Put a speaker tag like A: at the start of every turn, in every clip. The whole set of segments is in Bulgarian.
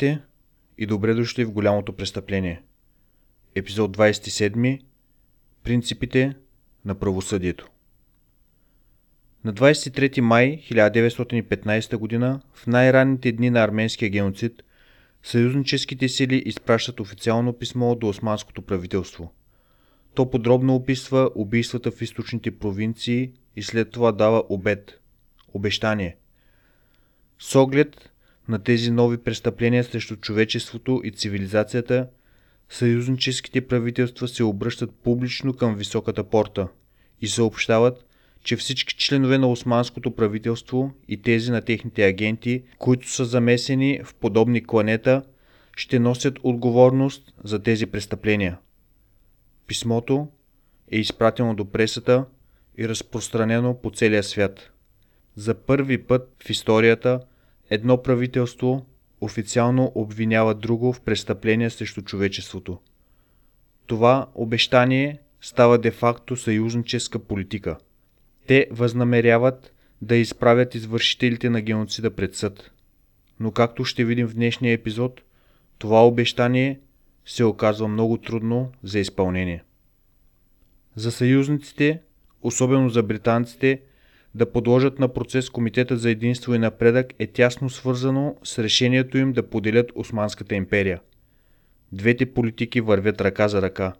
A: Здравейте и добре дошли в голямото престъпление. Епизод 27. Принципите на правосъдието. На 23 май 1915 г. в най-ранните дни на арменския геноцид, съюзническите сили изпращат официално писмо до османското правителство. То подробно описва убийствата в източните провинции и след това дава обед, обещание. С оглед на тези нови престъпления срещу човечеството и цивилизацията, съюзническите правителства се обръщат публично към високата порта и съобщават, че всички членове на османското правителство и тези на техните агенти, които са замесени в подобни кланета, ще носят отговорност за тези престъпления. Писмото е изпратено до пресата и разпространено по целия свят. За първи път в историята едно правителство официално обвинява друго в престъпление срещу човечеството. Това обещание става де-факто съюзническа политика. Те възнамеряват да изправят извършителите на геноцида пред съд. Но както ще видим в днешния епизод, това обещание се оказва много трудно за изпълнение. За съюзниците, особено за британците, да подложат на процес Комитета за единство и напредък е тясно свързано с решението им да поделят Османската империя. Двете политики вървят ръка за ръка.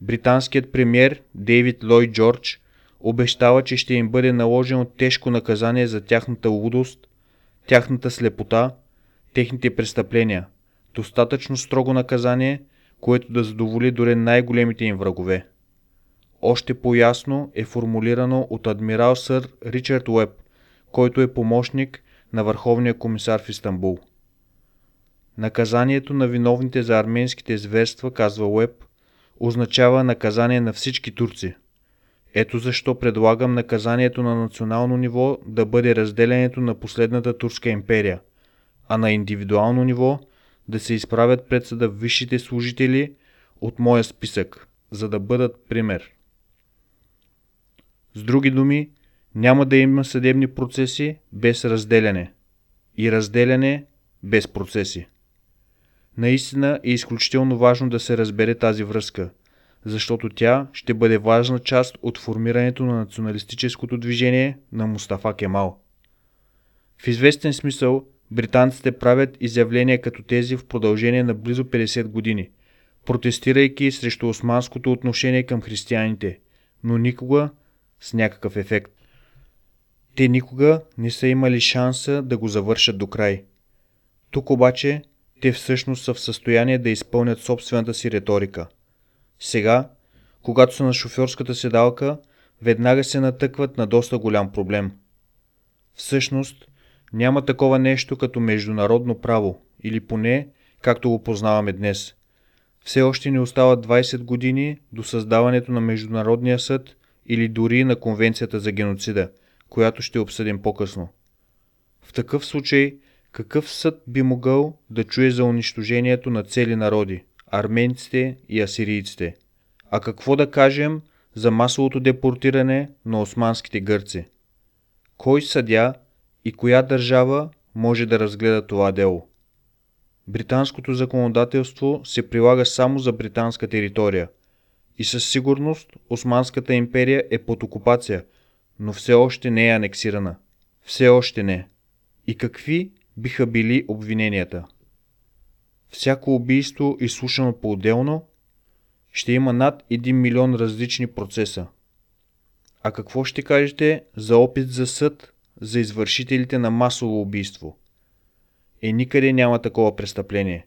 A: Британският премьер Дейвид Лой Джордж обещава, че ще им бъде наложено тежко наказание за тяхната лудост, тяхната слепота, техните престъпления. Достатъчно строго наказание, което да задоволи дори най-големите им врагове още по-ясно е формулирано от адмирал сър Ричард Уеб, който е помощник на Върховния комисар в Истанбул. Наказанието на виновните за арменските зверства, казва Уеб, означава наказание на всички турци. Ето защо предлагам наказанието на национално ниво да бъде разделянето на последната турска империя, а на индивидуално ниво да се изправят пред съда висшите служители от моя списък, за да бъдат пример. С други думи, няма да има съдебни процеси без разделяне и разделяне без процеси. Наистина е изключително важно да се разбере тази връзка, защото тя ще бъде важна част от формирането на националистическото движение на Мустафа Кемал. В известен смисъл, британците правят изявления като тези в продължение на близо 50 години, протестирайки срещу османското отношение към християните, но никога с някакъв ефект. Те никога не са имали шанса да го завършат до край. Тук обаче те всъщност са в състояние да изпълнят собствената си риторика. Сега, когато са на шофьорската седалка, веднага се натъкват на доста голям проблем. Всъщност, няма такова нещо като международно право, или поне, както го познаваме днес. Все още ни остават 20 години до създаването на Международния съд или дори на Конвенцията за геноцида, която ще обсъдим по-късно. В такъв случай, какъв съд би могъл да чуе за унищожението на цели народи, арменците и асирийците? А какво да кажем за масовото депортиране на османските гърци? Кой съдя и коя държава може да разгледа това дело? Британското законодателство се прилага само за британска територия – и със сигурност Османската империя е под окупация, но все още не е анексирана. Все още не. И какви биха били обвиненията? Всяко убийство, изслушано по-отделно, ще има над 1 милион различни процеса. А какво ще кажете за опит за съд за извършителите на масово убийство? Е, никъде няма такова престъпление.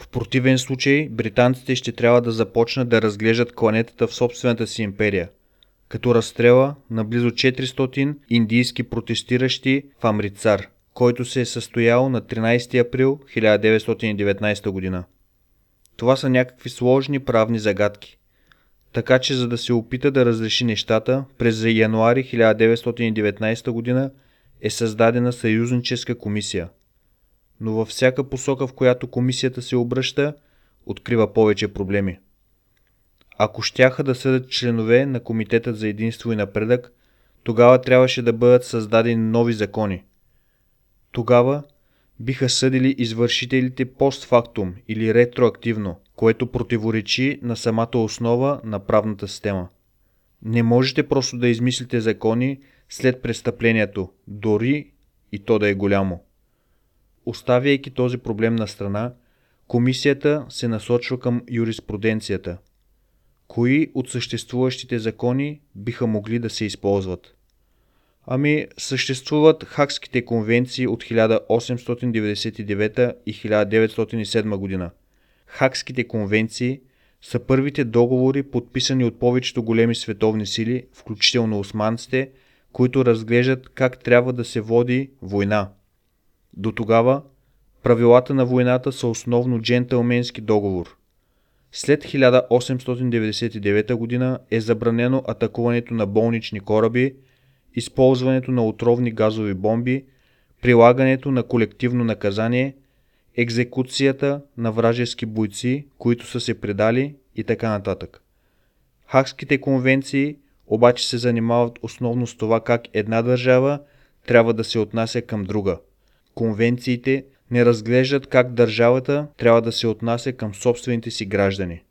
A: В противен случай британците ще трябва да започнат да разглеждат кланетата в собствената си империя, като разстрела на близо 400 индийски протестиращи в Амрицар, който се е състоял на 13 април 1919 г. Това са някакви сложни правни загадки. Така че за да се опита да разреши нещата, през януари 1919 г. е създадена съюзническа комисия – но във всяка посока, в която комисията се обръща, открива повече проблеми. Ако щяха да съдят членове на Комитетът за единство и напредък, тогава трябваше да бъдат създадени нови закони. Тогава биха съдили извършителите постфактум или ретроактивно, което противоречи на самата основа на правната система. Не можете просто да измислите закони след престъплението, дори и то да е голямо. Оставяйки този проблем на страна, комисията се насочва към юриспруденцията. Кои от съществуващите закони биха могли да се използват? Ами, съществуват Хакските конвенции от 1899 и 1907 година. Хакските конвенции са първите договори, подписани от повечето големи световни сили, включително османците, които разглеждат как трябва да се води война. До тогава правилата на войната са основно джентълменски договор. След 1899 г. е забранено атакуването на болнични кораби, използването на отровни газови бомби, прилагането на колективно наказание, екзекуцията на вражески бойци, които са се предали и така нататък. Хакските конвенции обаче се занимават основно с това как една държава трябва да се отнася към друга. Конвенциите не разглеждат как държавата трябва да се отнася към собствените си граждани.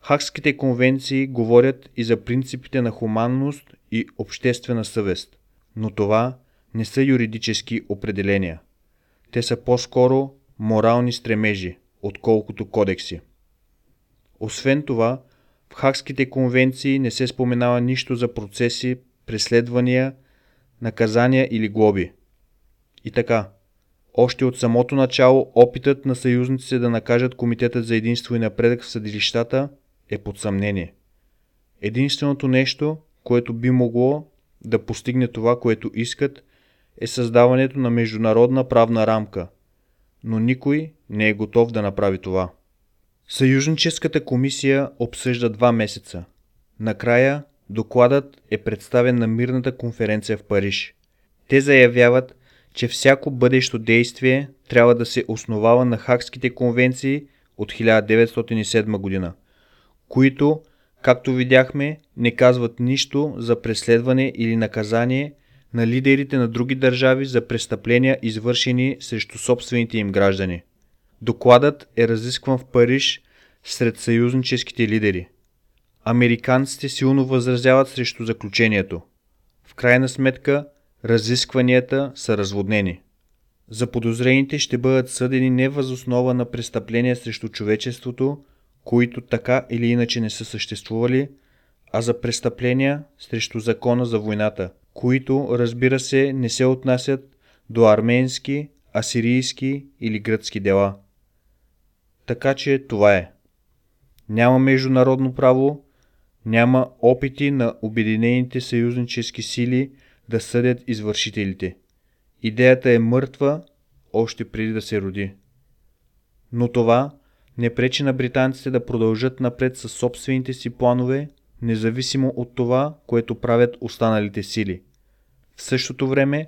A: Хакските конвенции говорят и за принципите на хуманност и обществена съвест, но това не са юридически определения. Те са по-скоро морални стремежи, отколкото кодекси. Освен това, в Хакските конвенции не се споменава нищо за процеси, преследвания, наказания или глоби. И така, още от самото начало опитът на съюзниците да накажат Комитетът за единство и напредък в съдилищата е под съмнение. Единственото нещо, което би могло да постигне това, което искат, е създаването на международна правна рамка, но никой не е готов да направи това. Съюзническата комисия обсъжда два месеца. Накрая докладът е представен на мирната конференция в Париж. Те заявяват, че всяко бъдещо действие трябва да се основава на Хакските конвенции от 1907 година, които, както видяхме, не казват нищо за преследване или наказание на лидерите на други държави за престъпления, извършени срещу собствените им граждани. Докладът е разискван в Париж сред съюзническите лидери. Американците силно възразяват срещу заключението. В крайна сметка, разискванията са разводнени. Заподозрените ще бъдат съдени не възоснова на престъпления срещу човечеството, които така или иначе не са съществували, а за престъпления срещу закона за войната, които, разбира се, не се отнасят до арменски, асирийски или гръцки дела. Така че това е. Няма международно право, няма опити на Обединените съюзнически сили да съдят извършителите. Идеята е мъртва още преди да се роди. Но това не пречи на британците да продължат напред със собствените си планове, независимо от това, което правят останалите сили. В същото време,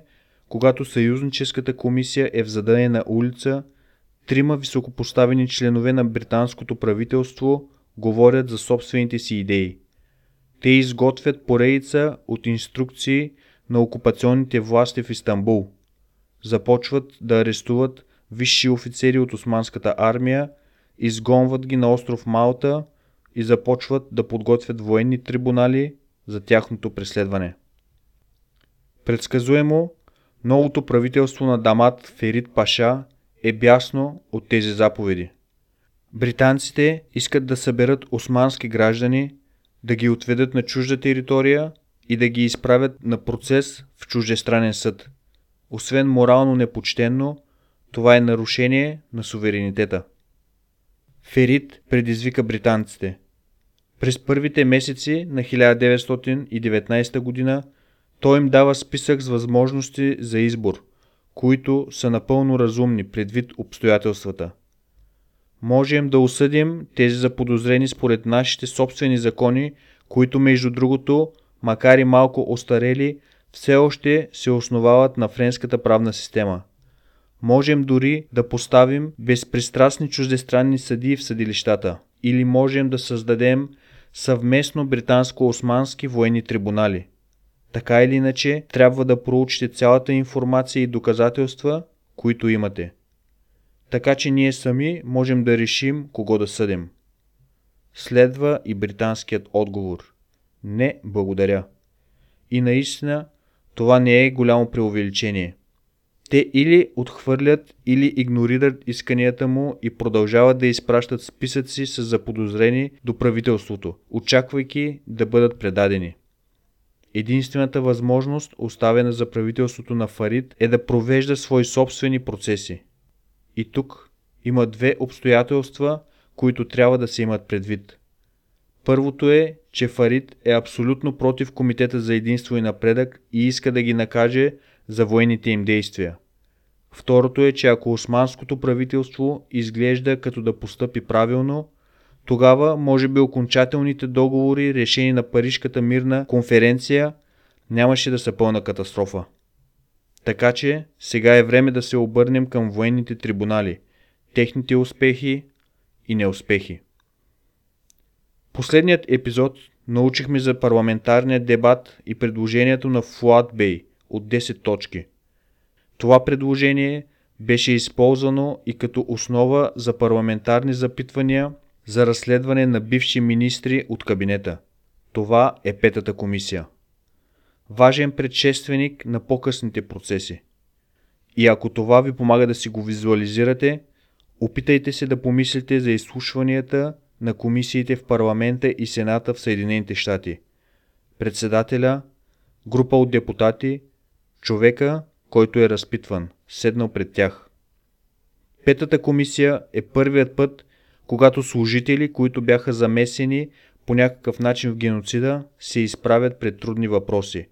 A: когато съюзническата комисия е в задънена улица, трима високопоставени членове на британското правителство говорят за собствените си идеи. Те изготвят поредица от инструкции на окупационните власти в Истанбул. Започват да арестуват висши офицери от османската армия, изгонват ги на остров Малта и започват да подготвят военни трибунали за тяхното преследване. Предсказуемо, новото правителство на Дамат Ферит Паша е бясно от тези заповеди. Британците искат да съберат османски граждани, да ги отведат на чужда територия и да ги изправят на процес в чуждестранен съд. Освен морално непочтенно, това е нарушение на суверенитета. Ферит предизвика британците. През първите месеци на 1919 година той им дава списък с възможности за избор, които са напълно разумни предвид обстоятелствата. Можем да осъдим тези заподозрени според нашите собствени закони, които между другото, макар и малко остарели, все още се основават на френската правна система. Можем дори да поставим безпристрастни чуждестранни съдии в съдилищата или можем да създадем съвместно британско-османски военни трибунали. Така или иначе, трябва да проучите цялата информация и доказателства, които имате. Така че ние сами можем да решим кого да съдим. Следва и британският отговор. Не, благодаря. И наистина, това не е голямо преувеличение. Те или отхвърлят, или игнорират исканията му и продължават да изпращат списъци с заподозрени до правителството, очаквайки да бъдат предадени. Единствената възможност, оставена за правителството на Фарид, е да провежда свои собствени процеси. И тук има две обстоятелства, които трябва да се имат предвид. Първото е, че Фарид е абсолютно против Комитета за единство и напредък и иска да ги накаже за военните им действия. Второто е, че ако османското правителство изглежда като да постъпи правилно, тогава може би окончателните договори, решени на Парижката мирна конференция, нямаше да са пълна катастрофа. Така че сега е време да се обърнем към военните трибунали, техните успехи и неуспехи. Последният епизод научихме за парламентарния дебат и предложението на Фуад Бей от 10 точки. Това предложение беше използвано и като основа за парламентарни запитвания за разследване на бивши министри от кабинета. Това е петата комисия. Важен предшественик на по-късните процеси. И ако това ви помага да си го визуализирате, опитайте се да помислите за изслушванията на комисиите в парламента и сената в Съединените щати. Председателя, група от депутати, човека, който е разпитван, седнал пред тях. Петата комисия е първият път, когато служители, които бяха замесени по някакъв начин в геноцида, се изправят пред трудни въпроси.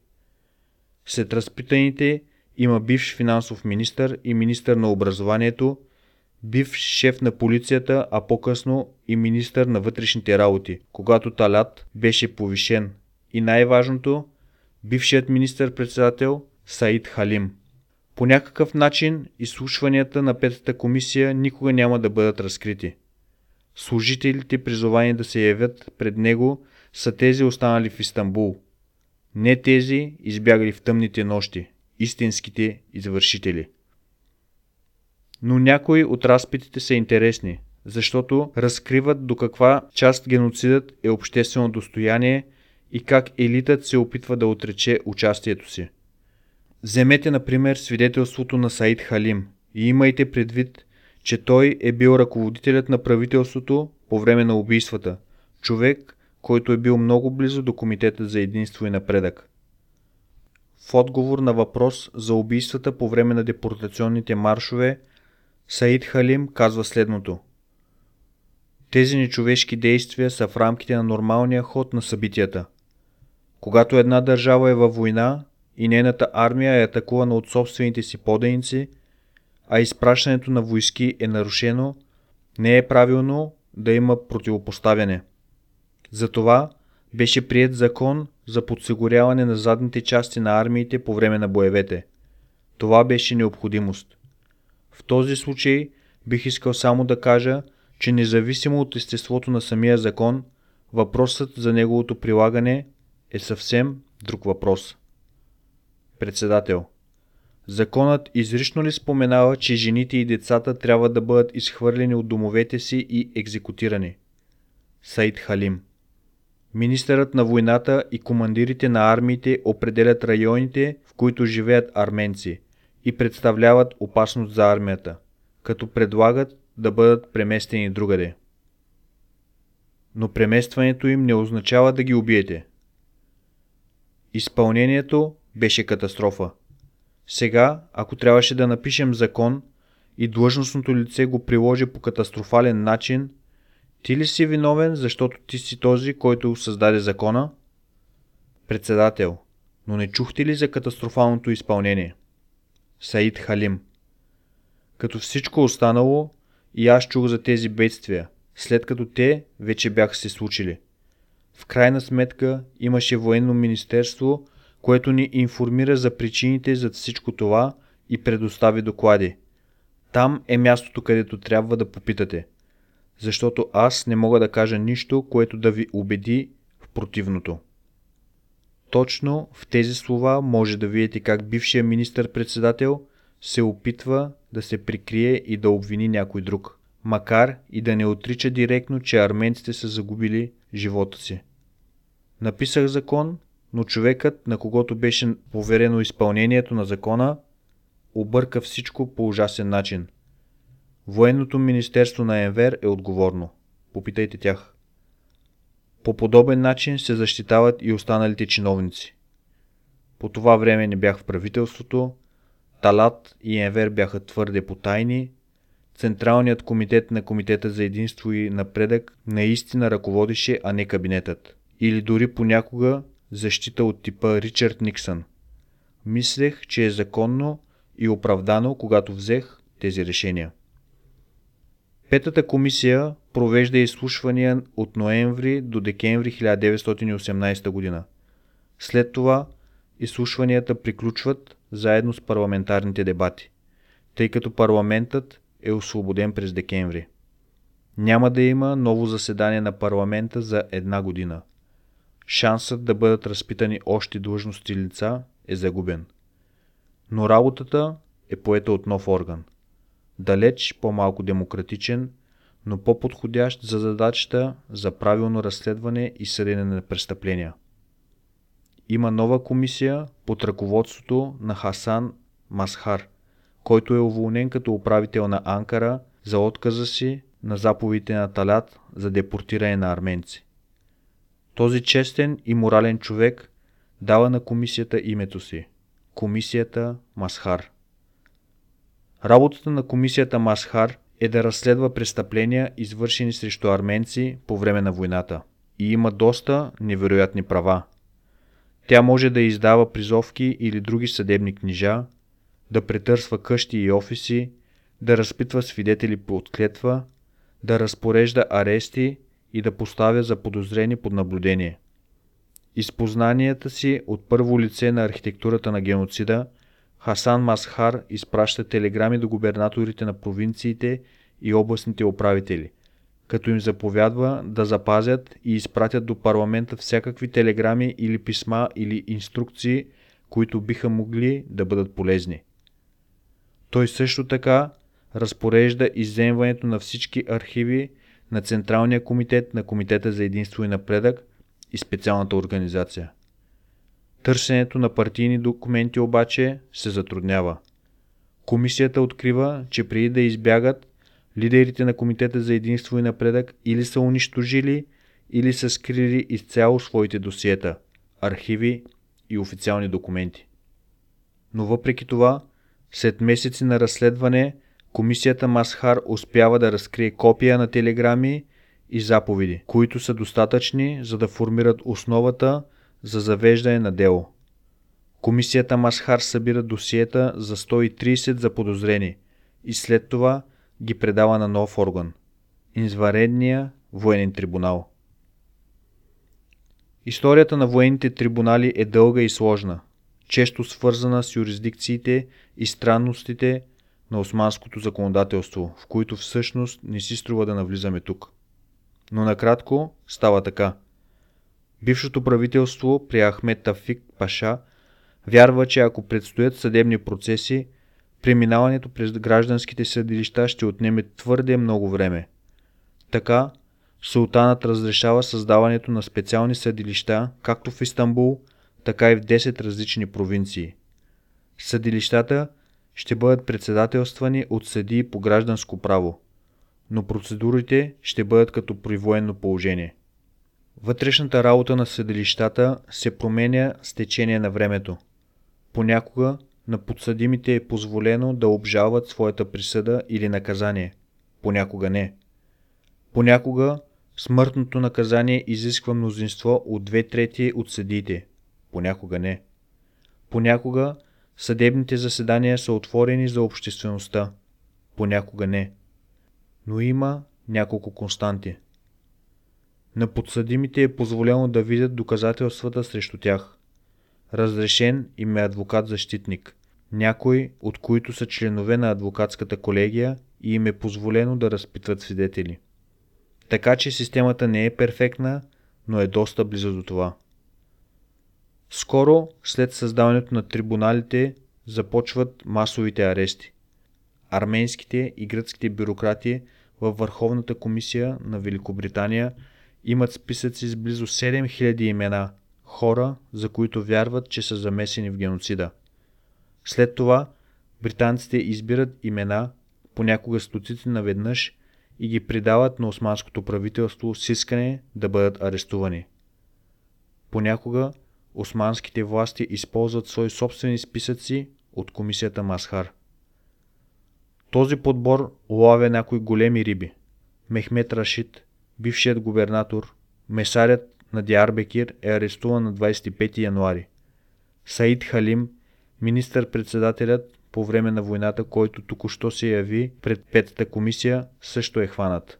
A: След разпитаните има бивш финансов министър и министър на образованието, бивш шеф на полицията, а по-късно и министър на вътрешните работи, когато Талят беше повишен. И най-важното, бившият министър-председател Саид Халим. По някакъв начин изслушванията на Петата комисия никога няма да бъдат разкрити. Служителите, призовани да се явят пред него, са тези останали в Истанбул. Не тези, избягали в тъмните нощи, истинските извършители. Но някои от разпитите са интересни, защото разкриват до каква част геноцидът е обществено достояние и как елитът се опитва да отрече участието си. Вземете, например, свидетелството на Саид Халим и имайте предвид, че той е бил ръководителят на правителството по време на убийствата, човек, който е бил много близо до Комитета за единство и напредък. В отговор на въпрос за убийствата по време на депортационните маршове, Саид Халим казва следното. Тези нечовешки действия са в рамките на нормалния ход на събитията. Когато една държава е във война, и нейната армия е атакувана от собствените си подейници, а изпращането на войски е нарушено, не е правилно да има противопоставяне. Затова беше прият закон за подсигуряване на задните части на армиите по време на боевете. Това беше необходимост. В този случай бих искал само да кажа, че независимо от естеството на самия закон, въпросът за неговото прилагане е съвсем друг въпрос. Председател. Законът изрично ли споменава, че жените и децата трябва да бъдат изхвърлени от домовете си и екзекутирани? Саид Халим. Министърът на войната и командирите на армиите определят районите, в които живеят арменци и представляват опасност за армията, като предлагат да бъдат преместени другаде. Но преместването им не означава да ги убиете. Изпълнението беше катастрофа. Сега, ако трябваше да напишем закон и длъжностното лице го приложи по катастрофален начин, ти ли си виновен, защото ти си този, който създаде закона? Председател, но не чухте ли за катастрофалното изпълнение? Саид Халим Като всичко останало, и аз чух за тези бедствия, след като те вече бяха се случили. В крайна сметка имаше военно министерство, което ни информира за причините за всичко това и предостави доклади. Там е мястото, където трябва да попитате. Защото аз не мога да кажа нищо, което да ви убеди в противното. Точно в тези слова може да видите как бившия министър-председател се опитва да се прикрие и да обвини някой друг, макар и да не отрича директно, че арменците са загубили живота си. Написах закон, но човекът, на когото беше поверено изпълнението на закона, обърка всичко по ужасен начин. Военното министерство на Енвер е отговорно. Попитайте тях. По подобен начин се защитават и останалите чиновници. По това време не бях в правителството, Талат и Енвер бяха твърде потайни, Централният комитет на Комитета за единство и напредък наистина ръководеше, а не кабинетът. Или дори понякога защита от типа Ричард Никсън. Мислех, че е законно и оправдано, когато взех тези решения. Петата комисия провежда изслушвания от ноември до декември 1918 година. След това изслушванията приключват заедно с парламентарните дебати, тъй като парламентът е освободен през декември. Няма да има ново заседание на парламента за една година. Шансът да бъдат разпитани още длъжности лица е загубен. Но работата е поета от нов орган. Далеч по-малко демократичен, но по-подходящ за задачата за правилно разследване и съдене на престъпления. Има нова комисия под ръководството на Хасан Масхар, който е уволнен като управител на Анкара за отказа си на заповедите на Талят за депортиране на арменци. Този честен и морален човек дава на комисията името си – Комисията Масхар. Работата на комисията Масхар е да разследва престъпления, извършени срещу арменци по време на войната. И има доста невероятни права. Тя може да издава призовки или други съдебни книжа, да претърсва къщи и офиси, да разпитва свидетели по отклетва, да разпорежда арести и да поставя за подозрени под наблюдение. Изпознанията си от първо лице на архитектурата на геноцида, Хасан Масхар изпраща телеграми до губернаторите на провинциите и областните управители, като им заповядва да запазят и изпратят до парламента всякакви телеграми или писма или инструкции, които биха могли да бъдат полезни. Той също така разпорежда изземването на всички архиви на Централния комитет на Комитета за единство и напредък и специалната организация. Търсенето на партийни документи обаче се затруднява. Комисията открива, че преди да избягат, лидерите на Комитета за единство и напредък или са унищожили, или са скрили изцяло своите досиета, архиви и официални документи. Но въпреки това, след месеци на разследване, комисията Масхар успява да разкрие копия на телеграми и заповеди, които са достатъчни за да формират основата за завеждане на дело. Комисията Масхар събира досиета за 130 заподозрени и след това ги предава на нов орган – Инзваредния военен трибунал. Историята на военните трибунали е дълга и сложна – често свързана с юрисдикциите и странностите на османското законодателство, в които всъщност не си струва да навлизаме тук. Но накратко става така. Бившото правителство при Ахмед Тафик Паша вярва, че ако предстоят съдебни процеси, преминаването през гражданските съдилища ще отнеме твърде много време. Така, султанът разрешава създаването на специални съдилища както в Истанбул, така и в 10 различни провинции. Съдилищата ще бъдат председателствани от съдии по гражданско право, но процедурите ще бъдат като при военно положение. Вътрешната работа на съдилищата се променя с течение на времето. Понякога на подсъдимите е позволено да обжалват своята присъда или наказание, понякога не. Понякога смъртното наказание изисква мнозинство от две трети от съдиите – понякога не. Понякога съдебните заседания са отворени за обществеността, понякога не. Но има няколко константи. На подсъдимите е позволено да видят доказателствата срещу тях. Разрешен им е адвокат-защитник, някой от които са членове на адвокатската колегия и им е позволено да разпитват свидетели. Така че системата не е перфектна, но е доста близо до това. Скоро след създаването на трибуналите започват масовите арести. арменските и гръцките бюрократи във Върховната комисия на Великобритания имат списъци с близо 7000 имена хора, за които вярват, че са замесени в геноцида. След това британците избират имена, понякога стотици наведнъж, и ги придават на османското правителство с искане да бъдат арестувани. Понякога османските власти използват свои собствени списъци от комисията Масхар. Този подбор улавя някои големи риби. Мехмет Рашид, бившият губернатор, месарят на Диарбекир е арестуван на 25 януари. Саид Халим, министър-председателят по време на войната, който току-що се яви пред Петата комисия, също е хванат.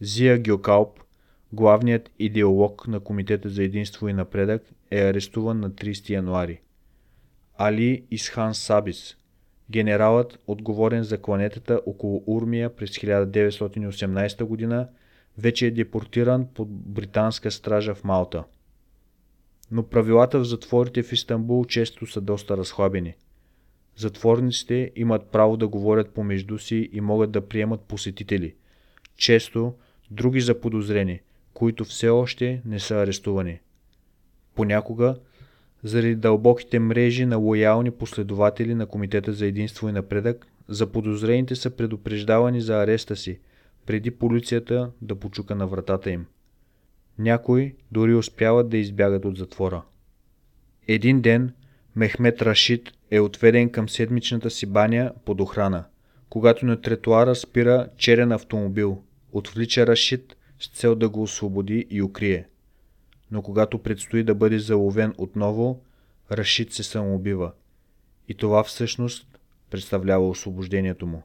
A: Зия Гьокалп, главният идеолог на Комитета за единство и напредък, е арестуван на 30 януари. Али Исхан Сабис, генералът, отговорен за кланетата около Урмия през 1918 година, вече е депортиран под британска стража в Малта. Но правилата в затворите в Истанбул често са доста разхлабени. Затворниците имат право да говорят помежду си и могат да приемат посетители. Често други заподозрени, които все още не са арестувани. Понякога, заради дълбоките мрежи на лоялни последователи на Комитета за единство и напредък, заподозрените са предупреждавани за ареста си, преди полицията да почука на вратата им. Някои дори успяват да избягат от затвора. Един ден Мехмет Рашид е отведен към седмичната си баня под охрана, когато на тротуара спира черен автомобил, отвлича Рашид с цел да го освободи и укрие. Но когато предстои да бъде заловен отново, Рашид се самоубива. И това всъщност представлява освобождението му.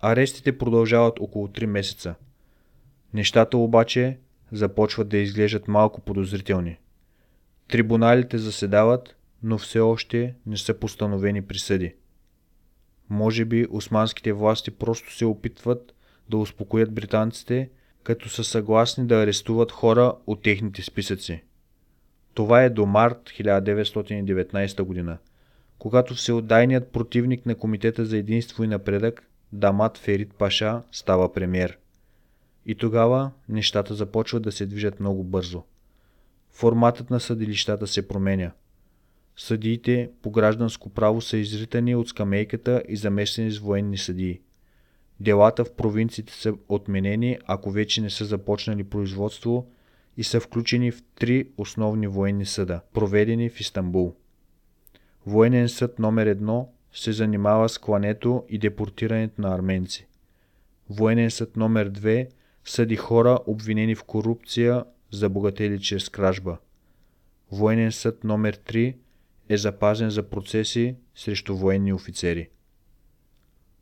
A: Арестите продължават около 3 месеца. Нещата обаче започват да изглеждат малко подозрителни. Трибуналите заседават, но все още не са постановени присъди. Може би османските власти просто се опитват да успокоят британците, като са съгласни да арестуват хора от техните списъци. Това е до март 1919 година, когато всеотдайният противник на Комитета за единство и напредък Дамат Ферит Паша става премьер. И тогава нещата започват да се движат много бързо. Форматът на съдилищата се променя. Съдиите по гражданско право са изритани от скамейката и замесени с военни съдии. Делата в провинциите са отменени, ако вече не са започнали производство и са включени в три основни военни съда, проведени в Истанбул. Военен съд номер едно се занимава с клането и депортирането на арменци. Военен съд номер 2 съди хора обвинени в корупция, забогатели чрез кражба. Военен съд номер 3 е запазен за процеси срещу военни офицери.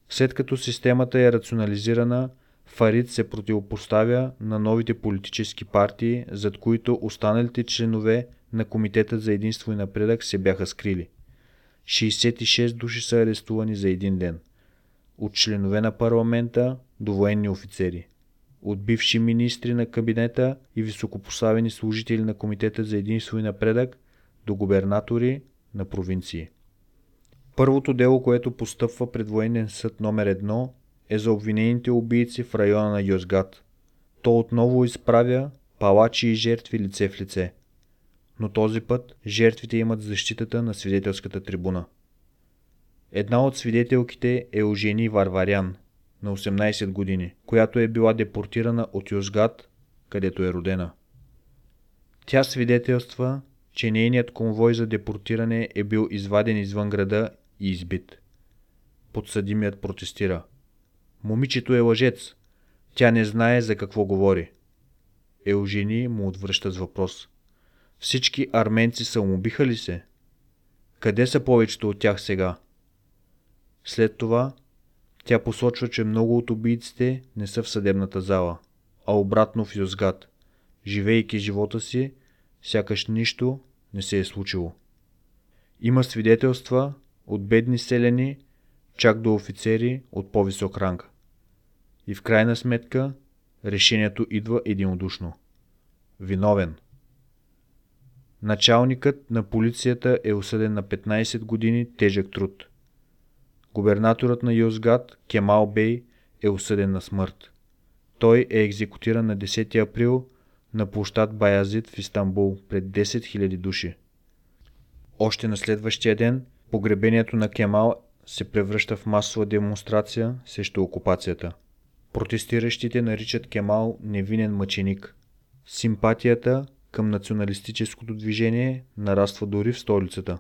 A: След като системата е рационализирана, Фарид се противопоставя на новите политически партии, зад които останалите членове на Комитета за единство и напредък се бяха скрили. 66 души са арестувани за един ден. От членове на парламента до военни офицери. От бивши министри на кабинета и високопоставени служители на Комитета за единство и напредък до губернатори на провинции. Първото дело, което постъпва пред военен съд номер едно, е за обвинените убийци в района на Йозгат. То отново изправя палачи и жертви лице в лице – но този път жертвите имат защитата на свидетелската трибуна. Една от свидетелките е Ожени Варварян, на 18 години, която е била депортирана от Юзгат, където е родена. Тя свидетелства, че нейният конвой за депортиране е бил изваден извън града и избит. Подсъдимият протестира. Момичето е лъжец. Тя не знае за какво говори. Еужени му отвръща с въпрос. Всички арменци самоубиха ли се? Къде са повечето от тях сега? След това тя посочва, че много от убийците не са в съдебната зала, а обратно в Юзгат, живейки живота си, сякаш нищо не се е случило. Има свидетелства от бедни селени, чак до офицери от по-висок ранг. И в крайна сметка решението идва единодушно. Виновен – Началникът на полицията е осъден на 15 години тежък труд. Губернаторът на Юзгад, Кемал Бей, е осъден на смърт. Той е екзекутиран на 10 април на площад Баязит в Истанбул пред 10 000 души. Още на следващия ден погребението на Кемал се превръща в масова демонстрация срещу окупацията. Протестиращите наричат Кемал невинен мъченик. Симпатията към националистическото движение нараства дори в столицата.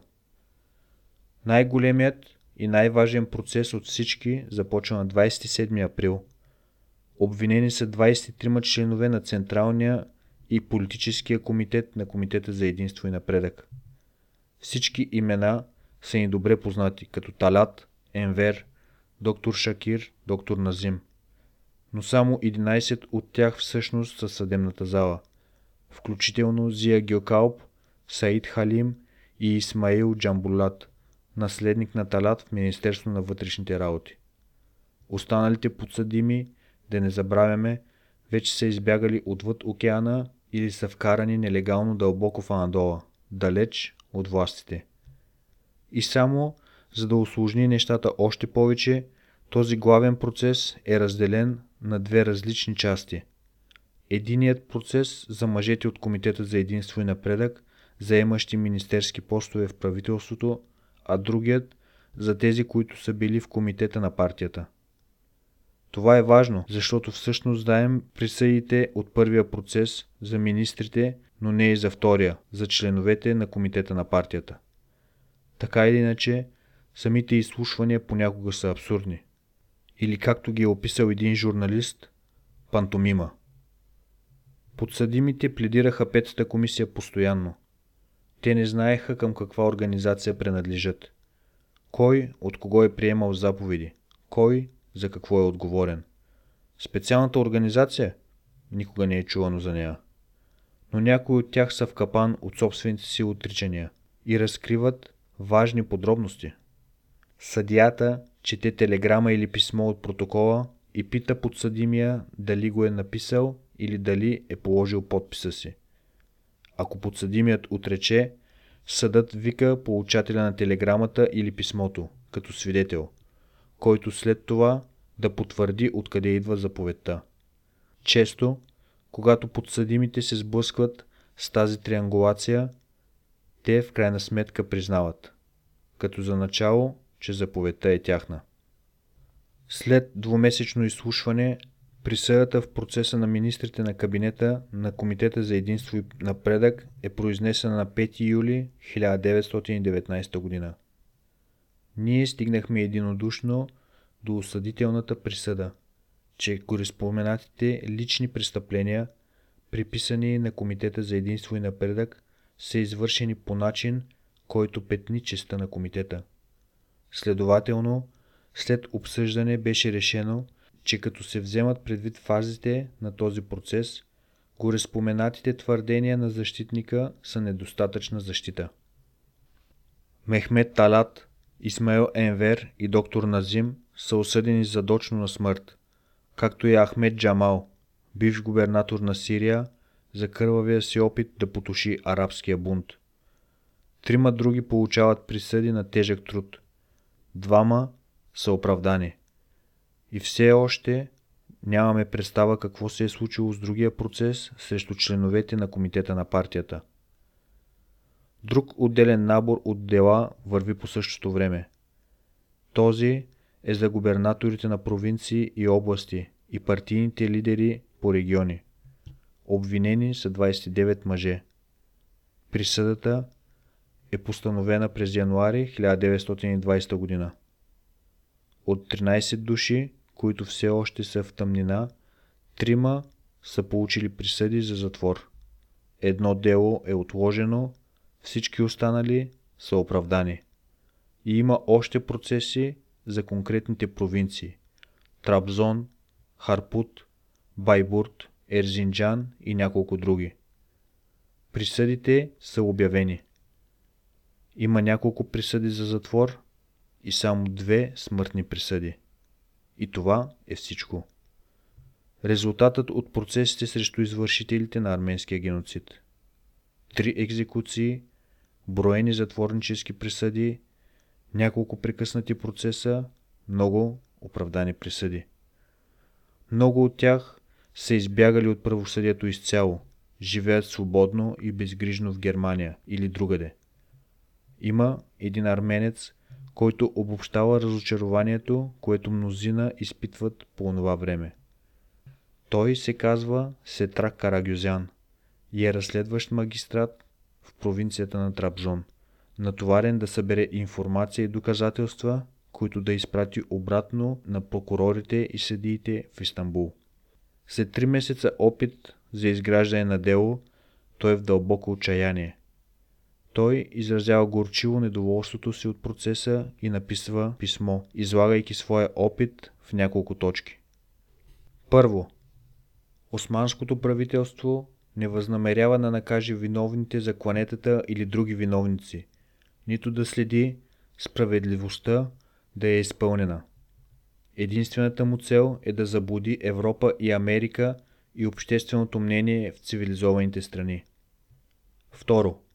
A: Най-големият и най-важен процес от всички започва на 27 април. Обвинени са 23 членове на Централния и политическия комитет на Комитета за единство и напредък. Всички имена са ни добре познати, като Талат, Енвер, доктор Шакир, доктор Назим. Но само 11 от тях всъщност са съдебната зала, включително Зия Геокалп, Саид Халим и Исмаил Джамбулат, наследник на Талат в Министерство на вътрешните работи. Останалите подсъдими, да не забравяме, вече са избягали отвъд океана или са вкарани нелегално дълбоко в Анадола, далеч от властите. И само, за да усложни нещата още повече, този главен процес е разделен на две различни части. Единият процес за мъжете от Комитета за единство и напредък, заемащи министерски постове в правителството, а другият за тези, които са били в комитета на партията. Това е важно, защото всъщност даем присъдите от първия процес за министрите, но не и за втория, за членовете на комитета на партията. Така или иначе, самите изслушвания понякога са абсурдни. Или както ги е описал един журналист, пантомима. Подсъдимите пледираха петата комисия постоянно. Те не знаеха към каква организация принадлежат. Кой от кого е приемал заповеди? Кой за какво е отговорен? Специалната организация? Никога не е чувано за нея. Но някои от тях са в капан от собствените си отричания и разкриват важни подробности. Съдията чете телеграма или писмо от протокола и пита подсъдимия дали го е написал или дали е положил подписа си. Ако подсъдимият отрече, съдът вика получателя на телеграмата или писмото, като свидетел, който след това да потвърди откъде идва заповедта. Често, когато подсъдимите се сблъскват с тази триангулация, те в крайна сметка признават, като за начало, че заповедта е тяхна. След двумесечно изслушване, присъдата в процеса на министрите на кабинета на Комитета за единство и напредък е произнесена на 5 юли 1919 г. Ние стигнахме единодушно до осъдителната присъда, че кореспоменатите лични престъпления, приписани на Комитета за единство и напредък, са извършени по начин, който петни честа на комитета. Следователно, след обсъждане беше решено, че като се вземат предвид фазите на този процес, гореспоменатите твърдения на защитника са недостатъчна защита. Мехмед Талат, Исмаил Енвер и доктор Назим са осъдени задочно на смърт, както и Ахмед Джамал, бивш губернатор на Сирия, за кървавия си опит да потуши арабския бунт. Трима други получават присъди на тежък труд. Двама са оправдани. И все още нямаме представа какво се е случило с другия процес срещу членовете на комитета на партията. Друг отделен набор от дела върви по същото време. Този е за губернаторите на провинции и области и партийните лидери по региони. Обвинени са 29 мъже. Присъдата е постановена през януари 1920 година. От 13 души, които все още са в тъмнина, трима са получили присъди за затвор. Едно дело е отложено, всички останали са оправдани. И има още процеси за конкретните провинции – Трабзон, Харпут, Байбурт, Ерзинджан и няколко други. Присъдите са обявени. Има няколко присъди за затвор и само две смъртни присъди. И това е всичко. Резултатът от процесите срещу извършителите на арменския геноцид. Три екзекуции, броени затворнически присъди, няколко прекъснати процеса много оправдани присъди. Много от тях са избягали от правосъдието изцяло, живеят свободно и безгрижно в Германия или другаде. Има един арменец, който обобщава разочарованието, което мнозина изпитват по това време. Той се казва Сетра Карагюзян и е разследващ магистрат в провинцията на Трабзон, натоварен да събере информация и доказателства, които да изпрати обратно на прокурорите и съдиите в Истанбул. След три месеца опит за изграждане на дело, той е в дълбоко отчаяние. Той изразява горчиво недоволството си от процеса и написва писмо, излагайки своя опит в няколко точки. Първо, Османското правителство не възнамерява да накаже виновните за кланетата или други виновници, нито да следи справедливостта да е изпълнена. Единствената му цел е да заблуди Европа и Америка и общественото мнение в цивилизованите страни. Второ.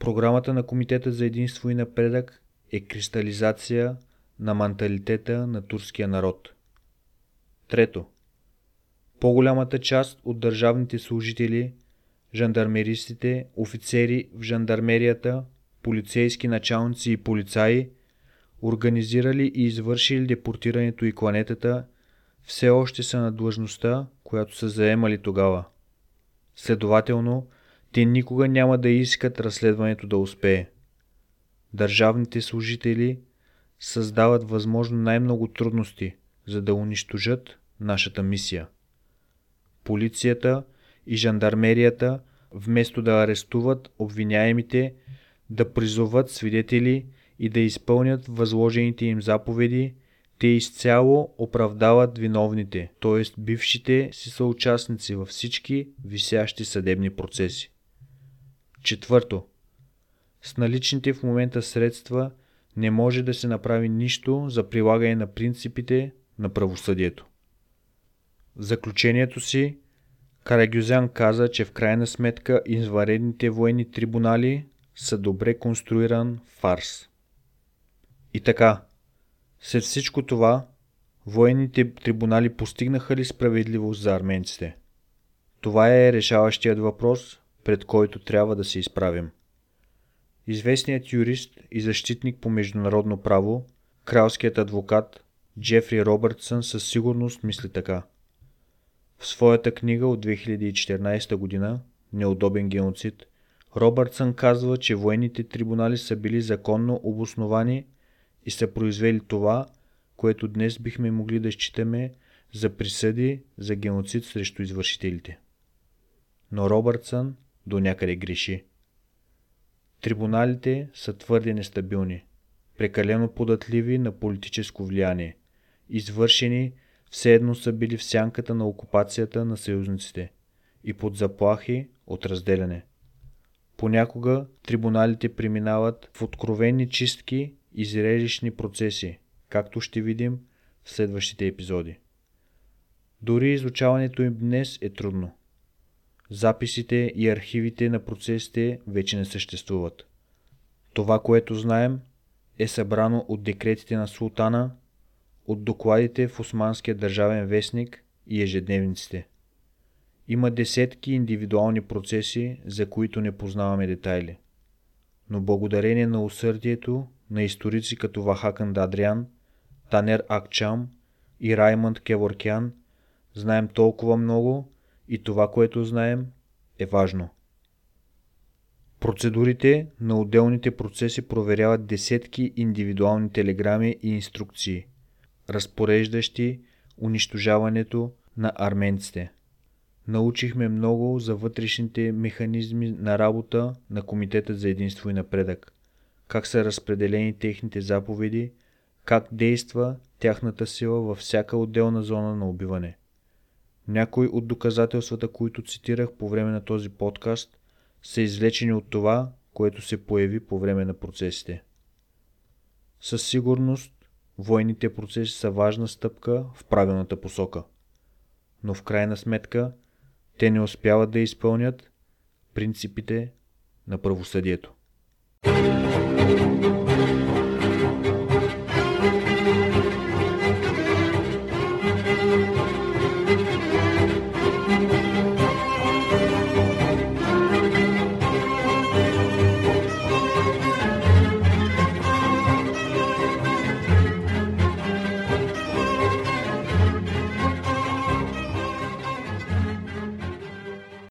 A: Програмата на Комитета за единство и напредък е кристализация на менталитета на турския народ. Трето. По-голямата част от държавните служители, жандармеристите, офицери в жандармерията, полицейски началници и полицаи, организирали и извършили депортирането и кланетата, все още са на длъжността, която са заемали тогава. Следователно, те никога няма да искат разследването да успее. Държавните служители създават възможно най-много трудности, за да унищожат нашата мисия. Полицията и жандармерията, вместо да арестуват обвиняемите, да призоват свидетели и да изпълнят възложените им заповеди, те изцяло оправдават виновните, т.е. бившите си съучастници във всички висящи съдебни процеси. Четвърто. С наличните в момента средства не може да се направи нищо за прилагане на принципите на правосъдието. В заключението си Карагюзян каза, че в крайна сметка изваредните военни трибунали са добре конструиран фарс. И така, след всичко това, военните трибунали постигнаха ли справедливост за арменците? Това е решаващият въпрос, пред който трябва да се изправим. Известният юрист и защитник по международно право, кралският адвокат Джефри Робъртсън със сигурност мисли така. В своята книга от 2014 година Неудобен геноцид, Робъртсън казва, че военните трибунали са били законно обосновани и са произвели това, което днес бихме могли да считаме за присъди за геноцид срещу извършителите. Но Робъртсън до някъде греши. Трибуналите са твърде нестабилни, прекалено податливи на политическо влияние, извършени все едно са били в сянката на окупацията на съюзниците и под заплахи от разделяне. Понякога трибуналите преминават в откровени чистки и зрелищни процеси, както ще видим в следващите епизоди. Дори изучаването им днес е трудно. Записите и архивите на процесите вече не съществуват. Това, което знаем, е събрано от декретите на султана, от докладите в Османския държавен вестник и ежедневниците. Има десетки индивидуални процеси, за които не познаваме детайли. Но благодарение на усърдието на историци като Вахакън Дадриан, Танер Акчам и Раймонд Кеворкян, знаем толкова много и това, което знаем, е важно. Процедурите на отделните процеси проверяват десетки индивидуални телеграми и инструкции, разпореждащи унищожаването на арменците. Научихме много за вътрешните механизми на работа на Комитета за единство и напредък, как са разпределени техните заповеди, как действа тяхната сила във всяка отделна зона на убиване. Някои от доказателствата, които цитирах по време на този подкаст, са извлечени от това, което се появи по време на процесите. Със сигурност, военните процеси са важна стъпка в правилната посока. Но в крайна сметка, те не успяват да изпълнят принципите на правосъдието. Thank you.